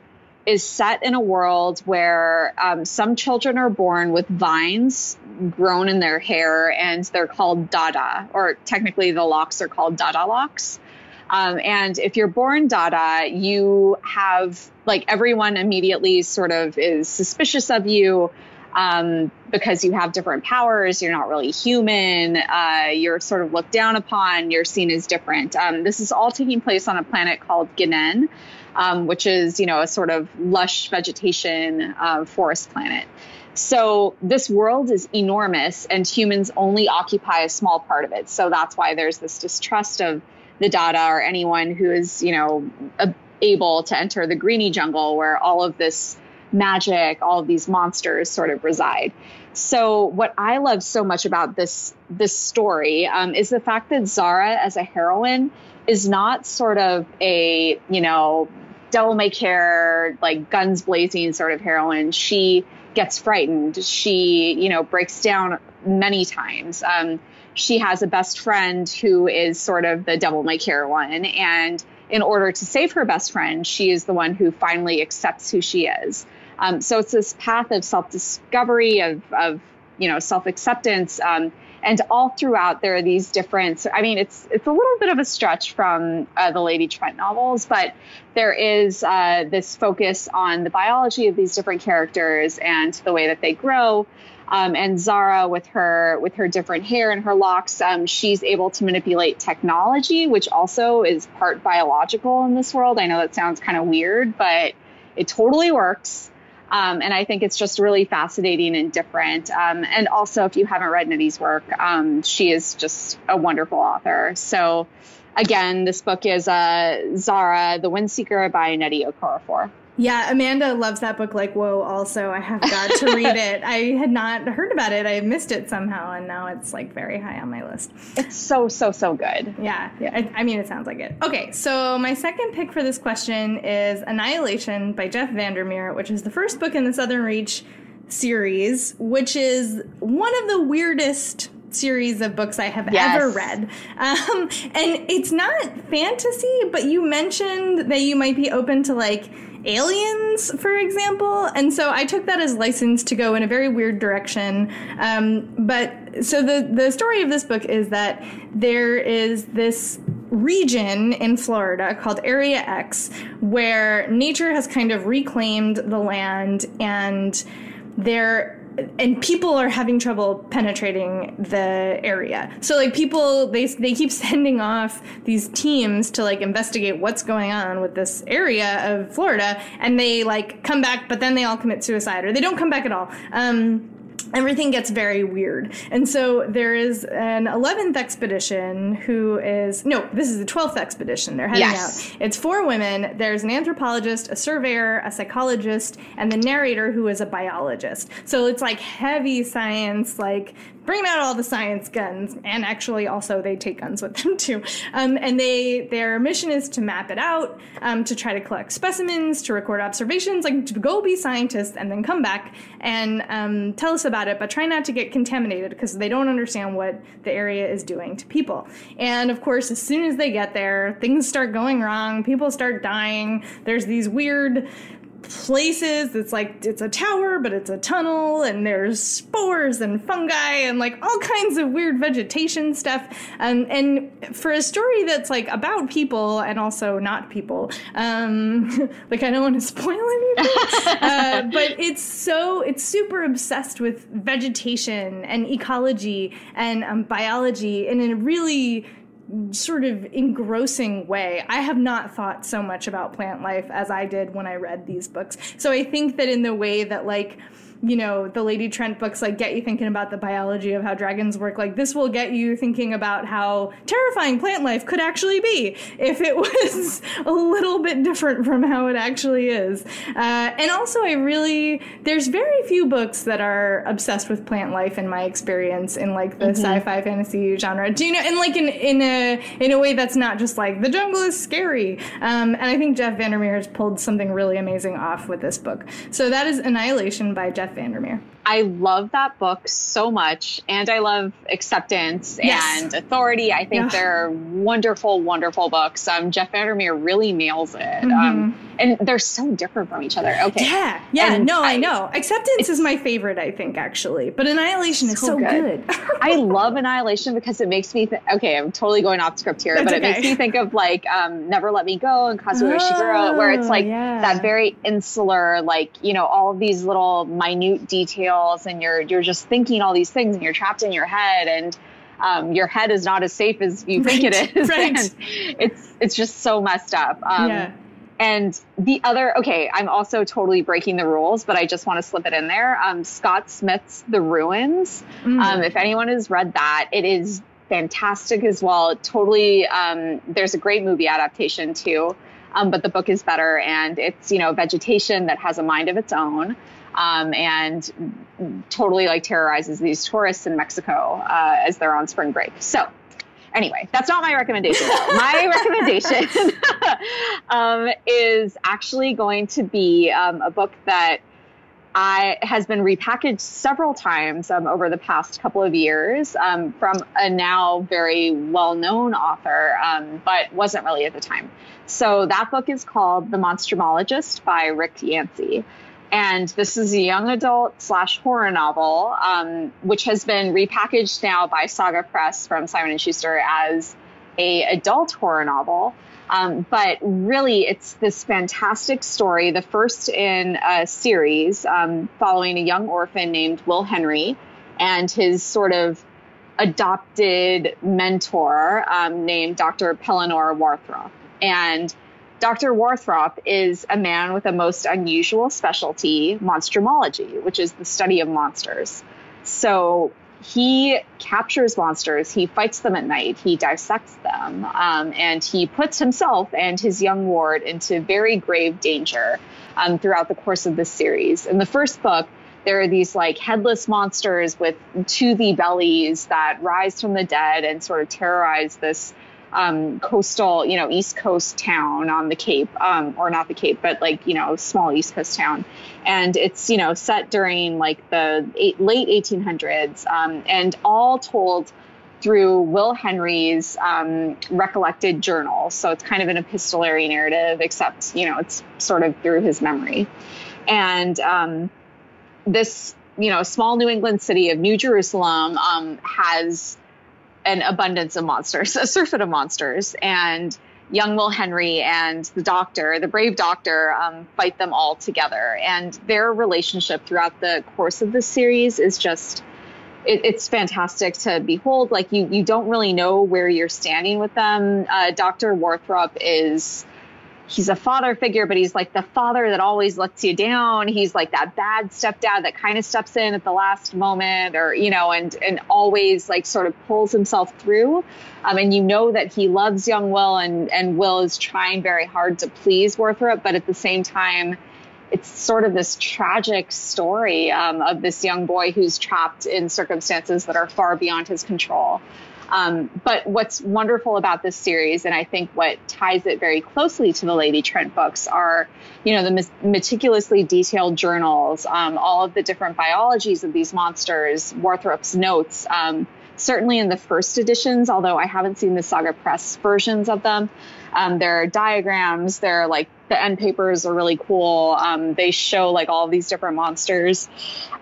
is set in a world where um, some children are born with vines grown in their hair and they're called dada, or technically the locks are called dada locks. Um, and if you're born Dada, you have like everyone immediately sort of is suspicious of you um, because you have different powers. You're not really human. Uh, you're sort of looked down upon. You're seen as different. Um, this is all taking place on a planet called Ginen, um, which is you know a sort of lush vegetation uh, forest planet. So this world is enormous, and humans only occupy a small part of it. So that's why there's this distrust of the Dada or anyone who is, you know, able to enter the greeny jungle where all of this magic, all of these monsters sort of reside. So what I love so much about this this story um, is the fact that Zahrah as a heroine is not sort of a you know devil may care like guns blazing sort of heroine. She gets frightened. She you know breaks down many times. Um, she has a best friend who is sort of the devil may care one. And in order to save her best friend, she is the one who finally accepts who she is. Um, so it's this path of self discovery, of, of, you know, self acceptance. Um, and all throughout, there are these different. I mean, it's it's a little bit of a stretch from uh, the Lady Trent novels, but there is uh, this focus on the biology of these different characters and the way that they grow. Um, and Zahrah, with her with her different hair and her locks, um, she's able to manipulate technology, which also is part biological in this world. I know that sounds kind of weird, but it totally works. Um, and I think it's just really fascinating and different. Um, and also, if you haven't read Nnedi's work, um, she is just a wonderful author. So, again, this book is uh, Zahrah, the Windseeker by Nnedi Okorafor. Yeah, Amanda loves that book like whoa. Also, I have got to read [LAUGHS] it. I had not heard about it. I missed it somehow, and now it's like very high on my list. It's so so so good. Yeah, yeah. I, I mean, it sounds like it. Okay, so my second pick for this question is Annihilation by Jeff VanderMeer, which is the first book in the Southern Reach series, which is one of the weirdest series of books I have yes. ever read. Um, and it's not fantasy, but you mentioned that you might be open to like aliens, for example. And so I took that as license to go in a very weird direction. Um, but so the, the story of this book is that there is this region in Florida called Area X where nature has kind of reclaimed the land and there and people are having trouble penetrating the area. So like people they they keep [LAUGHS] sending off these teams to like investigate what's going on with this area of Florida and they like come back but then they all commit suicide or they don't come back at all. Um, everything gets very weird. And so there is an 11th expedition who is, no, this is the 12th expedition. They're heading yes. out. It's four women. There's an anthropologist, a surveyor, a psychologist, and the narrator who is a biologist. So it's like heavy science, like bring out all the science guns and actually also they take guns with them too. Um, and they their mission is to map it out um, to try to collect specimens to record observations like to go be scientists and then come back and um, tell us about it but try not to get contaminated because they don't understand what the area is doing to people. And of course as soon as they get there things start going wrong people start dying there's these weird places. It's like it's a tower but it's a tunnel and there's spores and fungi and like all kinds of weird vegetation stuff. Um, and for a story that's like about people and also not people um, [LAUGHS] like i don't want to spoil anything [LAUGHS] uh, but it's so it's super obsessed with vegetation and ecology and um, biology and in a really sort of engrossing way. I have not thought so much about plant life as I did when I read these books. So I think that in the way that like you know, the Lady Trent books like get you thinking about the biology of how dragons work. Like this will get you thinking about how terrifying plant life could actually be if it [LAUGHS] was a little bit different from how it actually is. Uh, and also, I really there's very few books that are obsessed with plant life in my experience in like the mm-hmm. sci-fi fantasy genre. Do you know? And like in in a in a way that's not just like the jungle is scary. Um, and I think Jeff VanderMeer has pulled something really amazing off with this book. So that is Annihilation by Jeff Jeff VanderMeer. I love that book so much, and I love Acceptance yes. and Authority. I think yeah. they're wonderful, wonderful books. Um, Jeff VanderMeer really nails it, mm-hmm. um, and they're so different from each other. Okay, yeah, yeah, and no, I, I, know. Acceptance is my favorite, I think, actually, but Annihilation so is so good. good. [LAUGHS] I love Annihilation because it makes me th- okay. I'm totally going off script here, That's but okay. it makes me think of like um, Never Let Me Go and Kazuo oh, Ishiguro, where it's like yeah. that very insular, like you know, all of these little minute details and you're you're just thinking all these things and you're trapped in your head and um, your head is not as safe as you think it is. [LAUGHS] Right. [LAUGHS] it's it's just so messed up. Um, yeah. And the other, okay, I'm also totally breaking the rules, but I just want to slip it in there. Um, Scott Smith's The Ruins. Mm. Um, if anyone has read that, it is fantastic as well. Totally, um, there's a great movie adaptation too, um, but the book is better, and it's you know vegetation that has a mind of its own um, and totally like terrorizes these tourists in Mexico uh, as they're on spring break. So anyway, that's not my recommendation. my [LAUGHS] recommendation [LAUGHS] um, is actually going to be um, a book that I has been repackaged several times um, over the past couple of years um, from a now very well-known author, um, but wasn't really at the time. So that book is called The Monstrumologist by Rick Yancey. And this is a young adult slash horror novel, um, which has been repackaged now by Saga Press from Simon and Schuster as a adult horror novel. Um, but really, it's this fantastic story, the first in a series um, following a young orphan named Will Henry and his sort of adopted mentor um, named Dr. Pellinore Warthrop. And Dr. Warthrop is a man with a most unusual specialty, monstrumology, which is the study of monsters. So he captures monsters, he fights them at night, he dissects them, um, and he puts himself and his young ward into very grave danger um, throughout the course of this series. In the first book, there are these like headless monsters with toothy bellies that rise from the dead and sort of terrorize this um, coastal, you know, East Coast town on the Cape, um, or not the Cape, but like, you know, small East Coast town. And it's, you know, set during like the eight, late 1800s um, and all told through Will Henry's um, recollected journal. So it's kind of an epistolary narrative, except, you know, it's sort of through his memory. And um, this, you know, small New England city of New Jerusalem um, has an abundance of monsters, [LAUGHS] a surfeit of monsters, and young Will Henry and the doctor, the brave doctor, um, fight them all together. And their relationship throughout the course of this series is just. It, it's fantastic to behold. Like you, you don't really know where you're standing with them. Uh, Dr. Warthrop is he's a father figure, but he's like the father that always lets you down. He's like that bad stepdad that kind of steps in at the last moment or, you know, and, and always like sort of pulls himself through. Um, and you know that he loves young Will and, and Will is trying very hard to please Warthrop, but at the same time, it's sort of this tragic story um, of this young boy who's trapped in circumstances that are far beyond his control. Um, but what's wonderful about this series, and I think what ties it very closely to the Lady Trent books, are you know the meticulously detailed journals, um, all of the different biologies of these monsters, Warthrop's notes. Um, certainly in the first editions, although I haven't seen the Saga Press versions of them. Um, there are diagrams. There are like the end papers are really cool. Um, they show like all these different monsters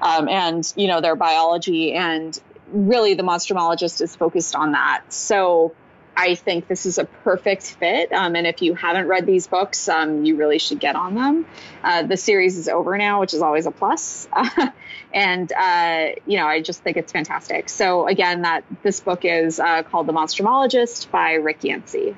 um, and you know their biology and really the monstrumologist is focused on that. So I think this is a perfect fit. Um, and if you haven't read these books, um, you really should get on them. Uh, the series is over now, which is always a plus. [LAUGHS] and uh, you know, I just think it's fantastic. So again, that this book is uh, called The Monstrumologist by Rick Yancey.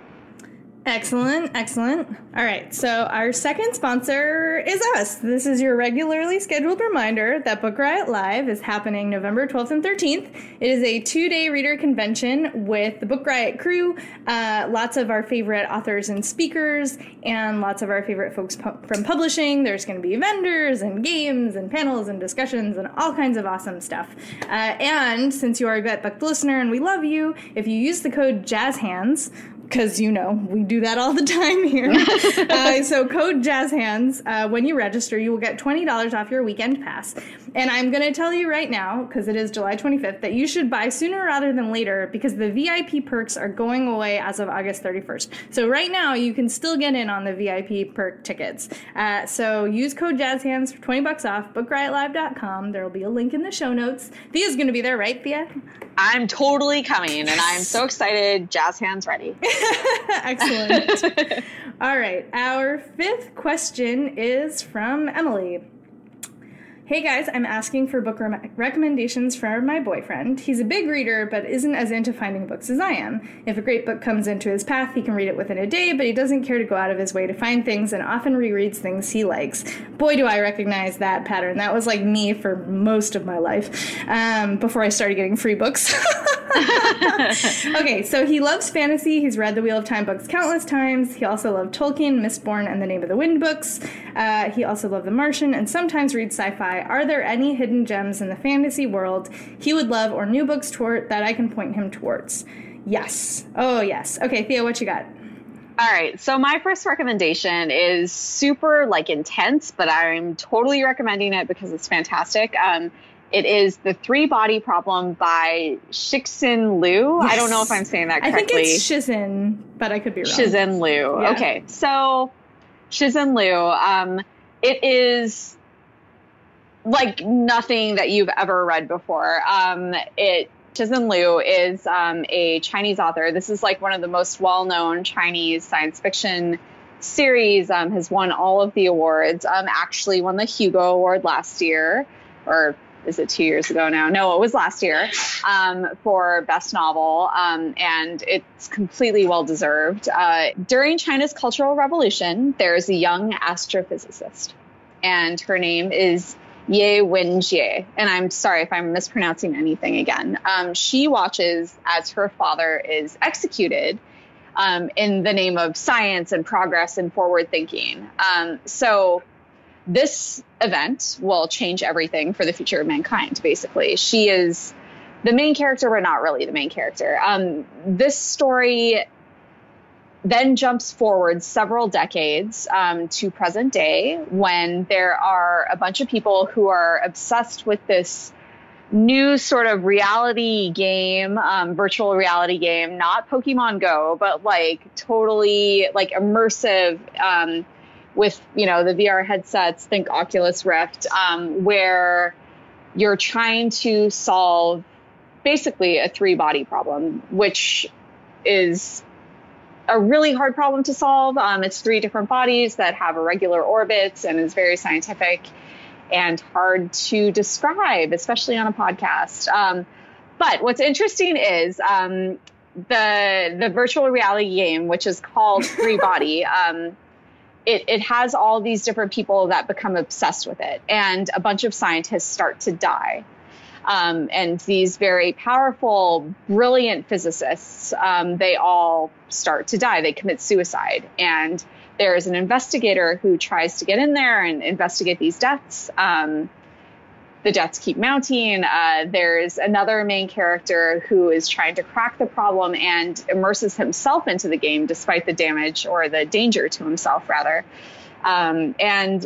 Excellent, excellent. All right, so our second sponsor is us. This is your regularly scheduled reminder that Book Riot Live is happening November 12th and 13th. It is a two day reader convention with the Book Riot crew, uh, lots of our favorite authors and speakers, and lots of our favorite folks pu- from publishing. There's going to be vendors and games and panels and discussions and all kinds of awesome stuff. Uh, and since you are a Get Book listener and we love you, if you use the code JazzHands, because you know we do that all the [LAUGHS] time here. [LAUGHS] uh, so code Jazz Hands uh, when you register, you will get twenty dollars off your weekend pass. And I'm going to tell you right now, because it is July 25th, that you should buy sooner rather than later because the VIP perks are going away as of August 31st. So right now, you can still get in on the VIP perk tickets. Uh, so use code JazzHands for 20 bucks off, bookriotlive.com. There will be a link in the show notes. Thea's going to be there, right, Thea? I'm totally coming, and I'm so excited. Jazz hands ready. [LAUGHS] [LAUGHS] Excellent. [LAUGHS] All right, our fifth question is from Emily. Hey guys, I'm asking for book re- recommendations for my boyfriend. He's a big reader, but isn't as into finding books as I am. If a great book comes into his path, he can read it within a day, but he doesn't care to go out of his way to find things and often rereads things he likes. Boy, do I recognize that pattern. That was like me for most of my life um, before I started getting free books. [LAUGHS] okay, so he loves fantasy. He's read the Wheel of Time books countless times. He also loved Tolkien, Mistborn, and the Name of the Wind books. Uh, he also loved The Martian and sometimes reads sci fi are there any hidden gems in the fantasy world he would love or new books toward that I can point him towards? Yes. Oh, yes. Okay, Thea, what you got? All right. So my first recommendation is super like intense, but I'm totally recommending it because it's fantastic. Um, it is the three body problem by Cixin Liu. Yes. I don't know if I'm saying that correctly. I think it's Cixin, but I could be wrong. Cixin Liu. Yeah. Okay. So Cixin Liu. Um, it is like nothing that you've ever read before. Um, it Cixin Liu is um, a Chinese author. This is like one of the most well-known Chinese science fiction series. Um, has won all of the awards. Um, actually won the Hugo Award last year, or is it two years ago now? No, it was last year um, for best novel, um, and it's completely well deserved. Uh, during China's Cultural Revolution, there's a young astrophysicist, and her name is Ye Wenjie, and I'm sorry if I'm mispronouncing anything again. Um, she watches as her father is executed um, in the name of science and progress and forward thinking. Um, so this event will change everything for the future of mankind. Basically, she is the main character, but not really the main character. Um, this story then jumps forward several decades um, to present day when there are a bunch of people who are obsessed with this new sort of reality game, um, virtual reality game, not Pokemon Go, but like totally like immersive um, with, you know, the VR headsets, think Oculus Rift, um, where you're trying to solve basically a three body problem, which is a really hard problem to solve. Um, it's three different bodies that have irregular orbits and is very scientific and hard to describe, especially on a podcast. Um, but what's interesting is um, the the virtual reality game, which is called Three [LAUGHS] Body. Um, it, it has all these different people that become obsessed with it, and a bunch of scientists start to die. Um, and these very powerful, brilliant physicists, um, they all start to die. They commit suicide. And there is an investigator who tries to get in there and investigate these deaths. Um, the deaths keep mounting. Uh, there's another main character who is trying to crack the problem and immerses himself into the game despite the damage or the danger to himself, rather. Um, and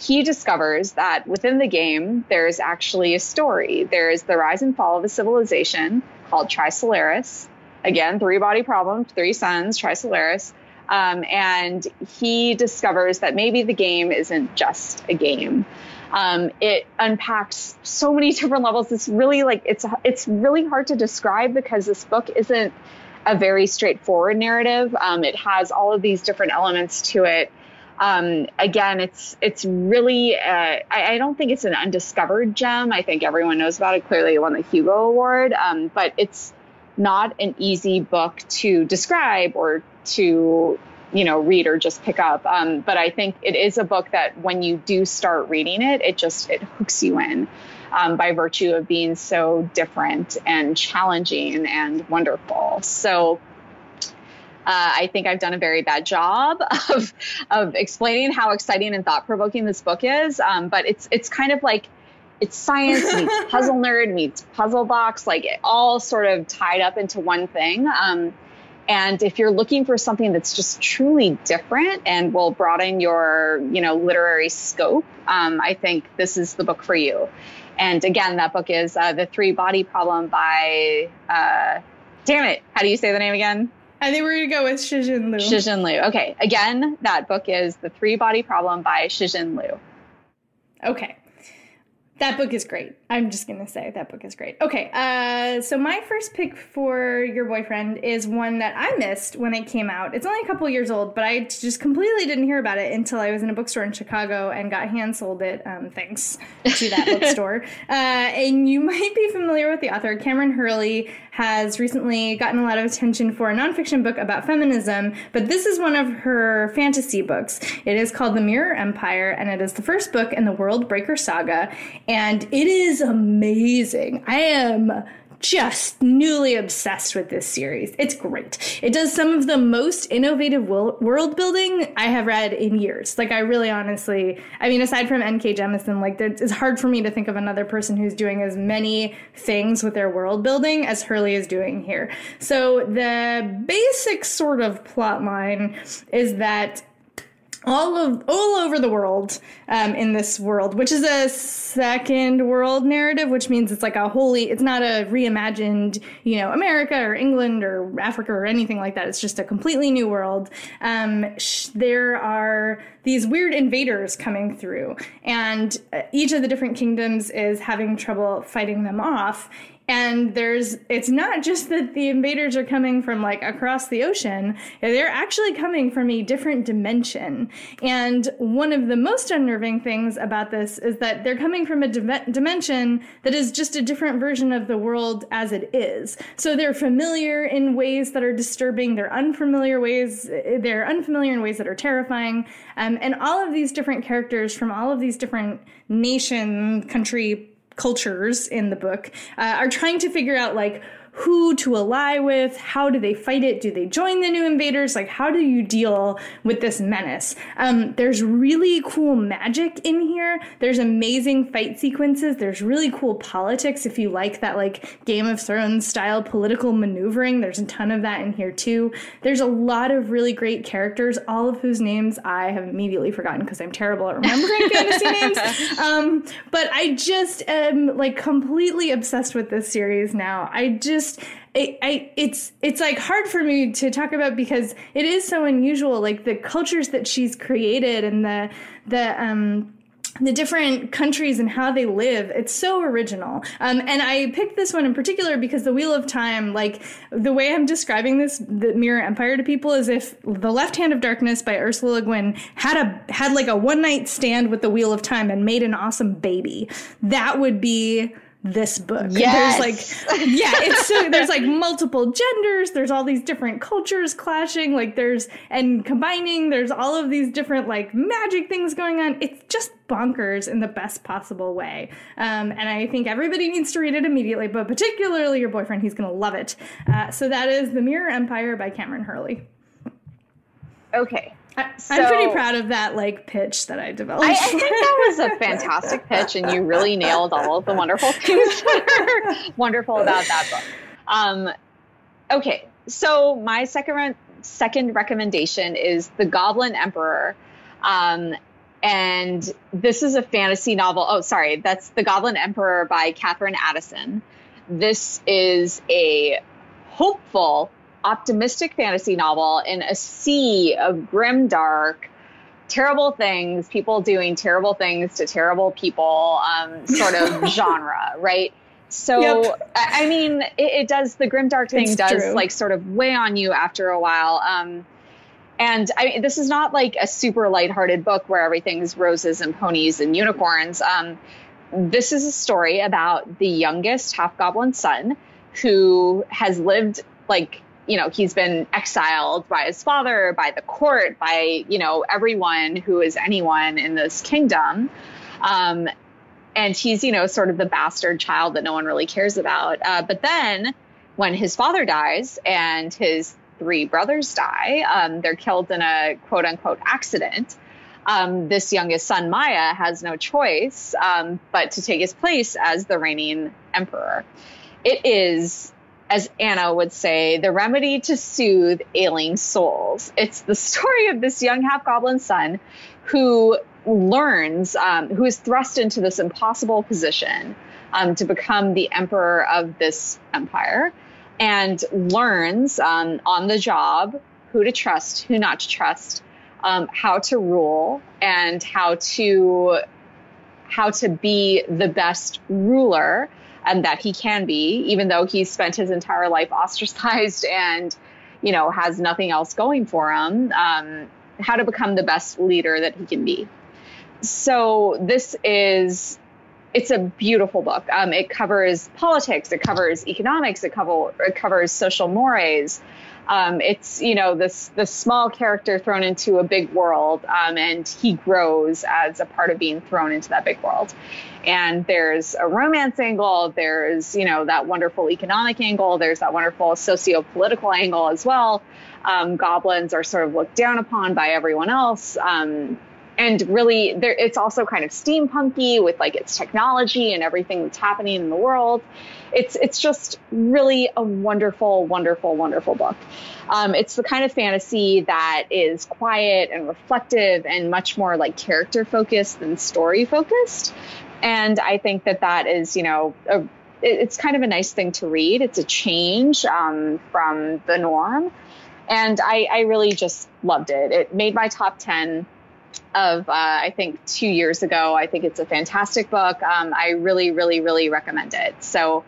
he discovers that within the game, there's actually a story. There's the rise and fall of a civilization called Trisolaris. Again, three body problem, three suns, Trisolaris. Um, and he discovers that maybe the game isn't just a game. Um, it unpacks so many [LAUGHS] different levels. It's really like it's it's really hard to describe because this book isn't a very straightforward narrative. Um, it has all of these different elements to it um, again, it's it's really uh, I, I, don't think it's an undiscovered gem. I think everyone knows about it. Clearly, it won the Hugo Award, um, but it's not an easy book to describe or to you know read or just pick up. Um, but I think it is a book that when you do start reading it, it just it hooks you in. Um, by virtue of being so different and challenging and wonderful. So uh, I think I've done a very bad job [LAUGHS] of of explaining how exciting and thought provoking this book is. Um, but it's it's kind of like it's science meets [LAUGHS] puzzle nerd meets puzzle box, like it all sort of tied up into one thing. Um, And if you're looking for something that's just truly different and will broaden your, you know, literary scope, um, I think this is the book for you. And again, that book is uh, The Three Body Problem by, uh, damn it, how do you say the name again? I think we're going to go with Cixin Liu. Cixin Liu. Okay. Again, that book is The Three Body Problem by Cixin Liu. Okay. That book is great. I'm just going to say that book is great. Okay, uh, so my first pick for your boyfriend is one that I missed when it came out. It's only a couple years old, but I just completely didn't hear about it until I was in a bookstore in Chicago and got hand sold it, um, thanks to that [LAUGHS] bookstore. Uh, and you [LAUGHS] might be familiar with the author. Kameron Hurley has recently gotten a lot of attention for a nonfiction book about feminism, but this is one of her fantasy books. It is called The Mirror Empire, and it is the first book in the World Breaker saga and it is amazing. I am just newly obsessed with this series. It's great. It does some of the most innovative world building I have read in years. Like I really honestly, I mean aside from N.K. Jemisin, like it's hard for me to think of another person who's doing as many things with their world building as Hurley is doing here. So the basic sort of plot line is that all of all over the world um, in this world, which is a second world narrative, which means it's like a wholly, it's not a reimagined, you know, America or England or Africa or anything like that. It's just a completely new world. Um, sh- there are these weird invaders coming through, and uh, each of the different kingdoms is having trouble fighting them off and there's it's not just that the invaders are coming from like across the ocean. They're actually coming from a different dimension. And one of the most unnerving things about this is that they're coming from a dim- dimension that is just a different version of the world as it is. So they're familiar in ways that are disturbing. They're unfamiliar ways they're unfamiliar in ways that are terrifying. Um, and all of these different characters from all of these different nation country cultures in the book uh, are trying to figure out like who to ally with, how do they fight it, do they join the new invaders, like how do you deal with this menace? Um, there's really cool magic in here. There's amazing fight sequences. There's really cool politics if you like that like Game of Thrones style political maneuvering. There's a ton of that in here too. There's a lot of really great characters, all of whose names I have immediately forgotten because I'm terrible at remembering [LAUGHS] fantasy names. Um, but I just am like completely obsessed with this series now. I just just I, it's it's like hard for me to talk about because it is so unusual like the cultures that she's created and the the um the different countries and how they live. It's so original. Um, and i picked this one in particular because the wheel of time like the way i'm describing this the mirror empire to people is if the left hand of darkness by ursula le guin had a had like a one night stand with the wheel of time and made an awesome baby that would be this book. [LAUGHS] Yes. There's like yeah, it's so there's like multiple genders, there's all these different cultures clashing, like there's and combining, there's all of these different like magic things going on. It's just bonkers in the best possible way. Um, and I think everybody needs to read it immediately, but particularly your boyfriend, he's gonna love it. Uh, so that is The Mirror Empire by Kameron Hurley. Okay. I, am pretty proud of that like pitch that I developed. I, I, think that was a [LAUGHS] fantastic pitch, and you really nailed all of the wonderful [LAUGHS] things that are wonderful about that book. Um, okay, so my second re- second recommendation is The Goblin Emperor. Um, and this is a fantasy novel. Oh, sorry, that's The Goblin Emperor by Katherine Addison. This is a hopeful optimistic fantasy novel in a sea of grim, dark, terrible things, people doing terrible things to terrible people, um, sort of [LAUGHS] genre, right? So, yep. I mean, it, it, does the grim, dark thing it's does true. like sort of weigh on you after a while. Um, and I mean, this is not like a super lighthearted book where everything's roses and ponies and unicorns. Um, this is a story about the youngest half goblin son who has lived like you know, he's been exiled by his father, by the court, by, you know, everyone who is anyone in this kingdom. Um, and he's, you know, sort of the bastard child that no one really cares about. Uh, but then when his father dies and his three brothers die, um, they're killed in a quote unquote accident. Um, this youngest son, Maia, has no choice um, but to take his place as the reigning emperor. It is as Anna would say, the remedy to soothe ailing souls. It's the [LAUGHS] story of this young half goblin son who learns, um, who is thrust into this impossible position um, to become the emperor of this empire and learns um, on the job who to trust, who not to trust, um, how to rule, and how to how to be the best ruler and that he can be, even though he's spent his entire life ostracized [LAUGHS] and, you know, has nothing else going for him, um, how to become the best leader that he can be. So this is it's a beautiful book. Um, it covers politics, it covers economics, it, cover, it covers social mores, um, it's you know this this small character thrown into a big world, um, and he grows as a part of being thrown into that big world. And there's a romance angle. There's you know that wonderful economic angle. There's that wonderful socio-political angle as well. Um, goblins are sort of looked down upon by everyone else. Um, and really there, it's also kind of steampunky with like its technology and everything that's happening in the world it's it's just really a wonderful wonderful wonderful book um, it's the kind of fantasy that is quiet and reflective and much more like character focused than story focused and i think that that is you know a, it's kind of a nice thing to read it's a change um, from the norm and I, I really just loved it it made my top 10 of uh, I think two years ago. I think it's a fantastic book. Um, I really, really, really recommend it. So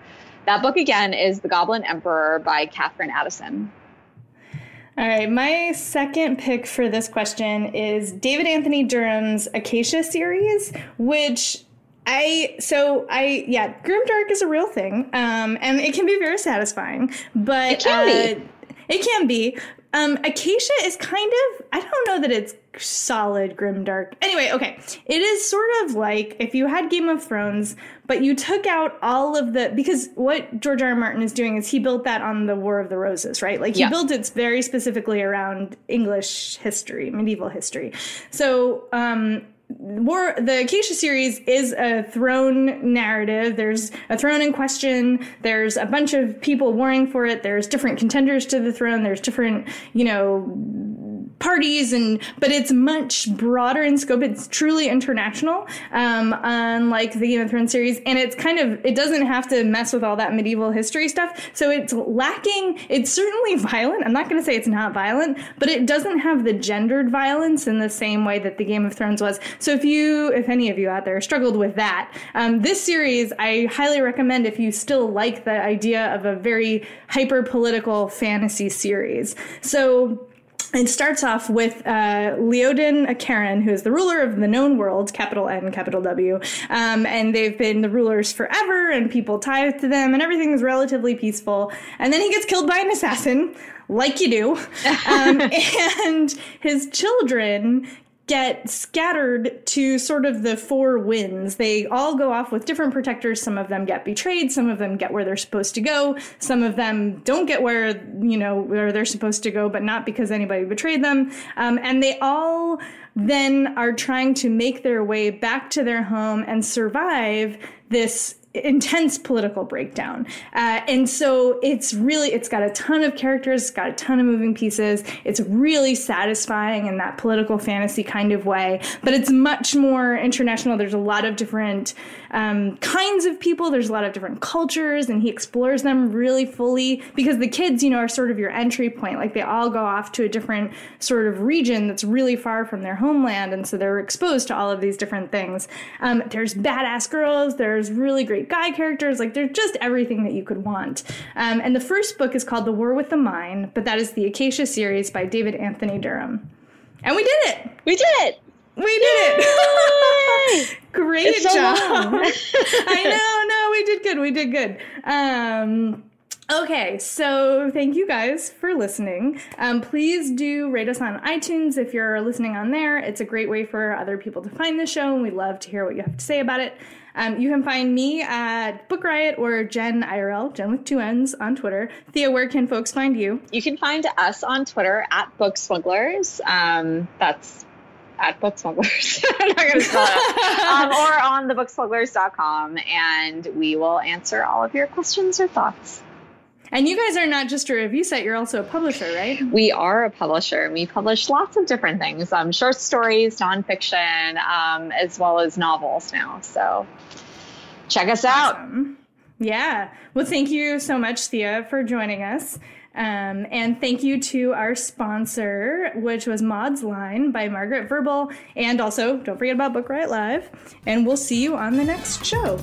that book again is The Goblin Emperor by Katherine Addison. All right, my second pick for this question is David Anthony Durham's Acacia series, which I so I yeah, grimdark is a real thing, um, and it can be very satisfying. But it can uh, be. It can be, um, Acacia is kind of, I don't know that it's solid grimdark. Anyway, okay. It is sort of like if you had Game of Thrones, but you took out all of the, because what George R. R. Martin is doing is he built that on the War of the Roses, right? Like he yeah. built it very specifically around English history, medieval history. So, um, War the Acacia series is a throne narrative. There's a throne in question. There's a bunch of people warring for it. There's different contenders to the throne. There's different, you know, parties and but it's much broader in scope. It's truly international um, unlike the game of thrones series. And it's kind of it doesn't have to mess with all that medieval history stuff. So it's lacking it's certainly violent. I'm not going to say it's not violent but it doesn't have the gendered violence in the same way that the game of thrones was. So if you if any of you out there struggled with that um, this series i highly recommend if you still like the idea of a very hyper political fantasy series. So it starts off with uh, Leodan Akaran, who is the ruler of the known world, capital N, capital W. Um, and they've been the rulers forever, and people tithe to them, and everything is relatively peaceful. And then he gets killed by an assassin, like you do. [LAUGHS] Um, and his children get scattered to sort of the four winds. They all go off with different protectors. Some of them get betrayed. Some of them get where they're supposed to go. Some of them don't get where, you know, where they're supposed to go, but not because anybody betrayed them. Um, and they all then are trying to make their way back to their home and survive this intense political breakdown. Uh, and so it's really, it's got a ton of characters, it's got a ton of moving pieces. It's really satisfying in that political fantasy kind of way, but it's much more international. There's a lot of different um, kinds of people, there's a lot of different cultures, and he explores them really fully because the kids, you know, are sort of your entry point. Like they all go off to a different sort of region that's really far from their homeland, and so they're exposed to all of these different things. Um, there's badass girls, there's really great guy characters. Like they're just everything that you could want. Um, and the first book is called The War with the Mein, but that is the Acacia series by David Anthony Durham. And we did it. We did it. We did it. [LAUGHS] Great so job. [LAUGHS] [LAUGHS] I know. No, we did good. We did good. Um, Okay, so thank you guys for listening. Um, please do rate us on iTunes if you're listening on there. It's a great way for other people to find the show, and we love to hear what you have to say about it. Um, you can find me at Book Riot or Jen IRL, Jenn with two N's on Twitter. Thea, where can folks find you? You can find us on Twitter at Book Smugglers. Um, that's at Book Smugglers. [LAUGHS] I'm not going to spell it. um, or on thebooksmugglers.com, and we will answer all of your questions or thoughts. And you guys are not just a review site, you're also a publisher, right? We are a publisher. We publish lots of different things um, short stories, nonfiction, um, as well as novels now. So check us awesome. out. Yeah. Well, thank you so much, Thea, for joining us. Um, and thank you to our sponsor, which was Maud's Line by Margaret Verble. And also, don't forget about Book Riot Live. And we'll see you on the next show.